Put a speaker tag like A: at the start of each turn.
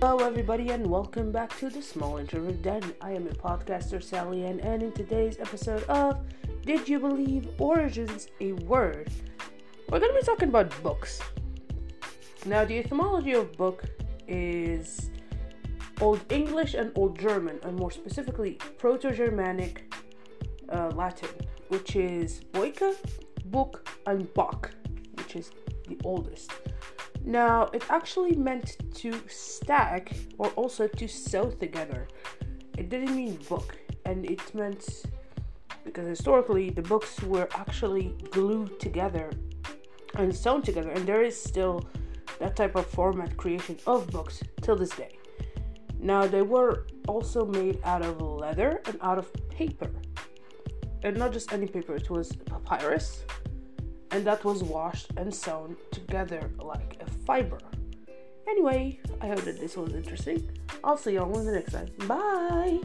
A: Hello, everybody, and welcome back to the Small Introvert Den. I am a podcaster, Sally Ann, and in today's episode of Did You Believe Origins a Word? We're going to be talking about books. Now, the etymology of book is Old English and Old German, and more specifically, Proto Germanic uh, Latin, which is Boika, Book, and Bach, which is the oldest. Now, it actually meant to stack or also to sew together. It didn't mean book, and it meant because historically the books were actually glued together and sewn together, and there is still that type of format creation of books till this day. Now, they were also made out of leather and out of paper, and not just any paper, it was papyrus, and that was washed and sewn together like a fiber. Anyway, I hope that this was interesting. I'll see you all in the next time. Bye!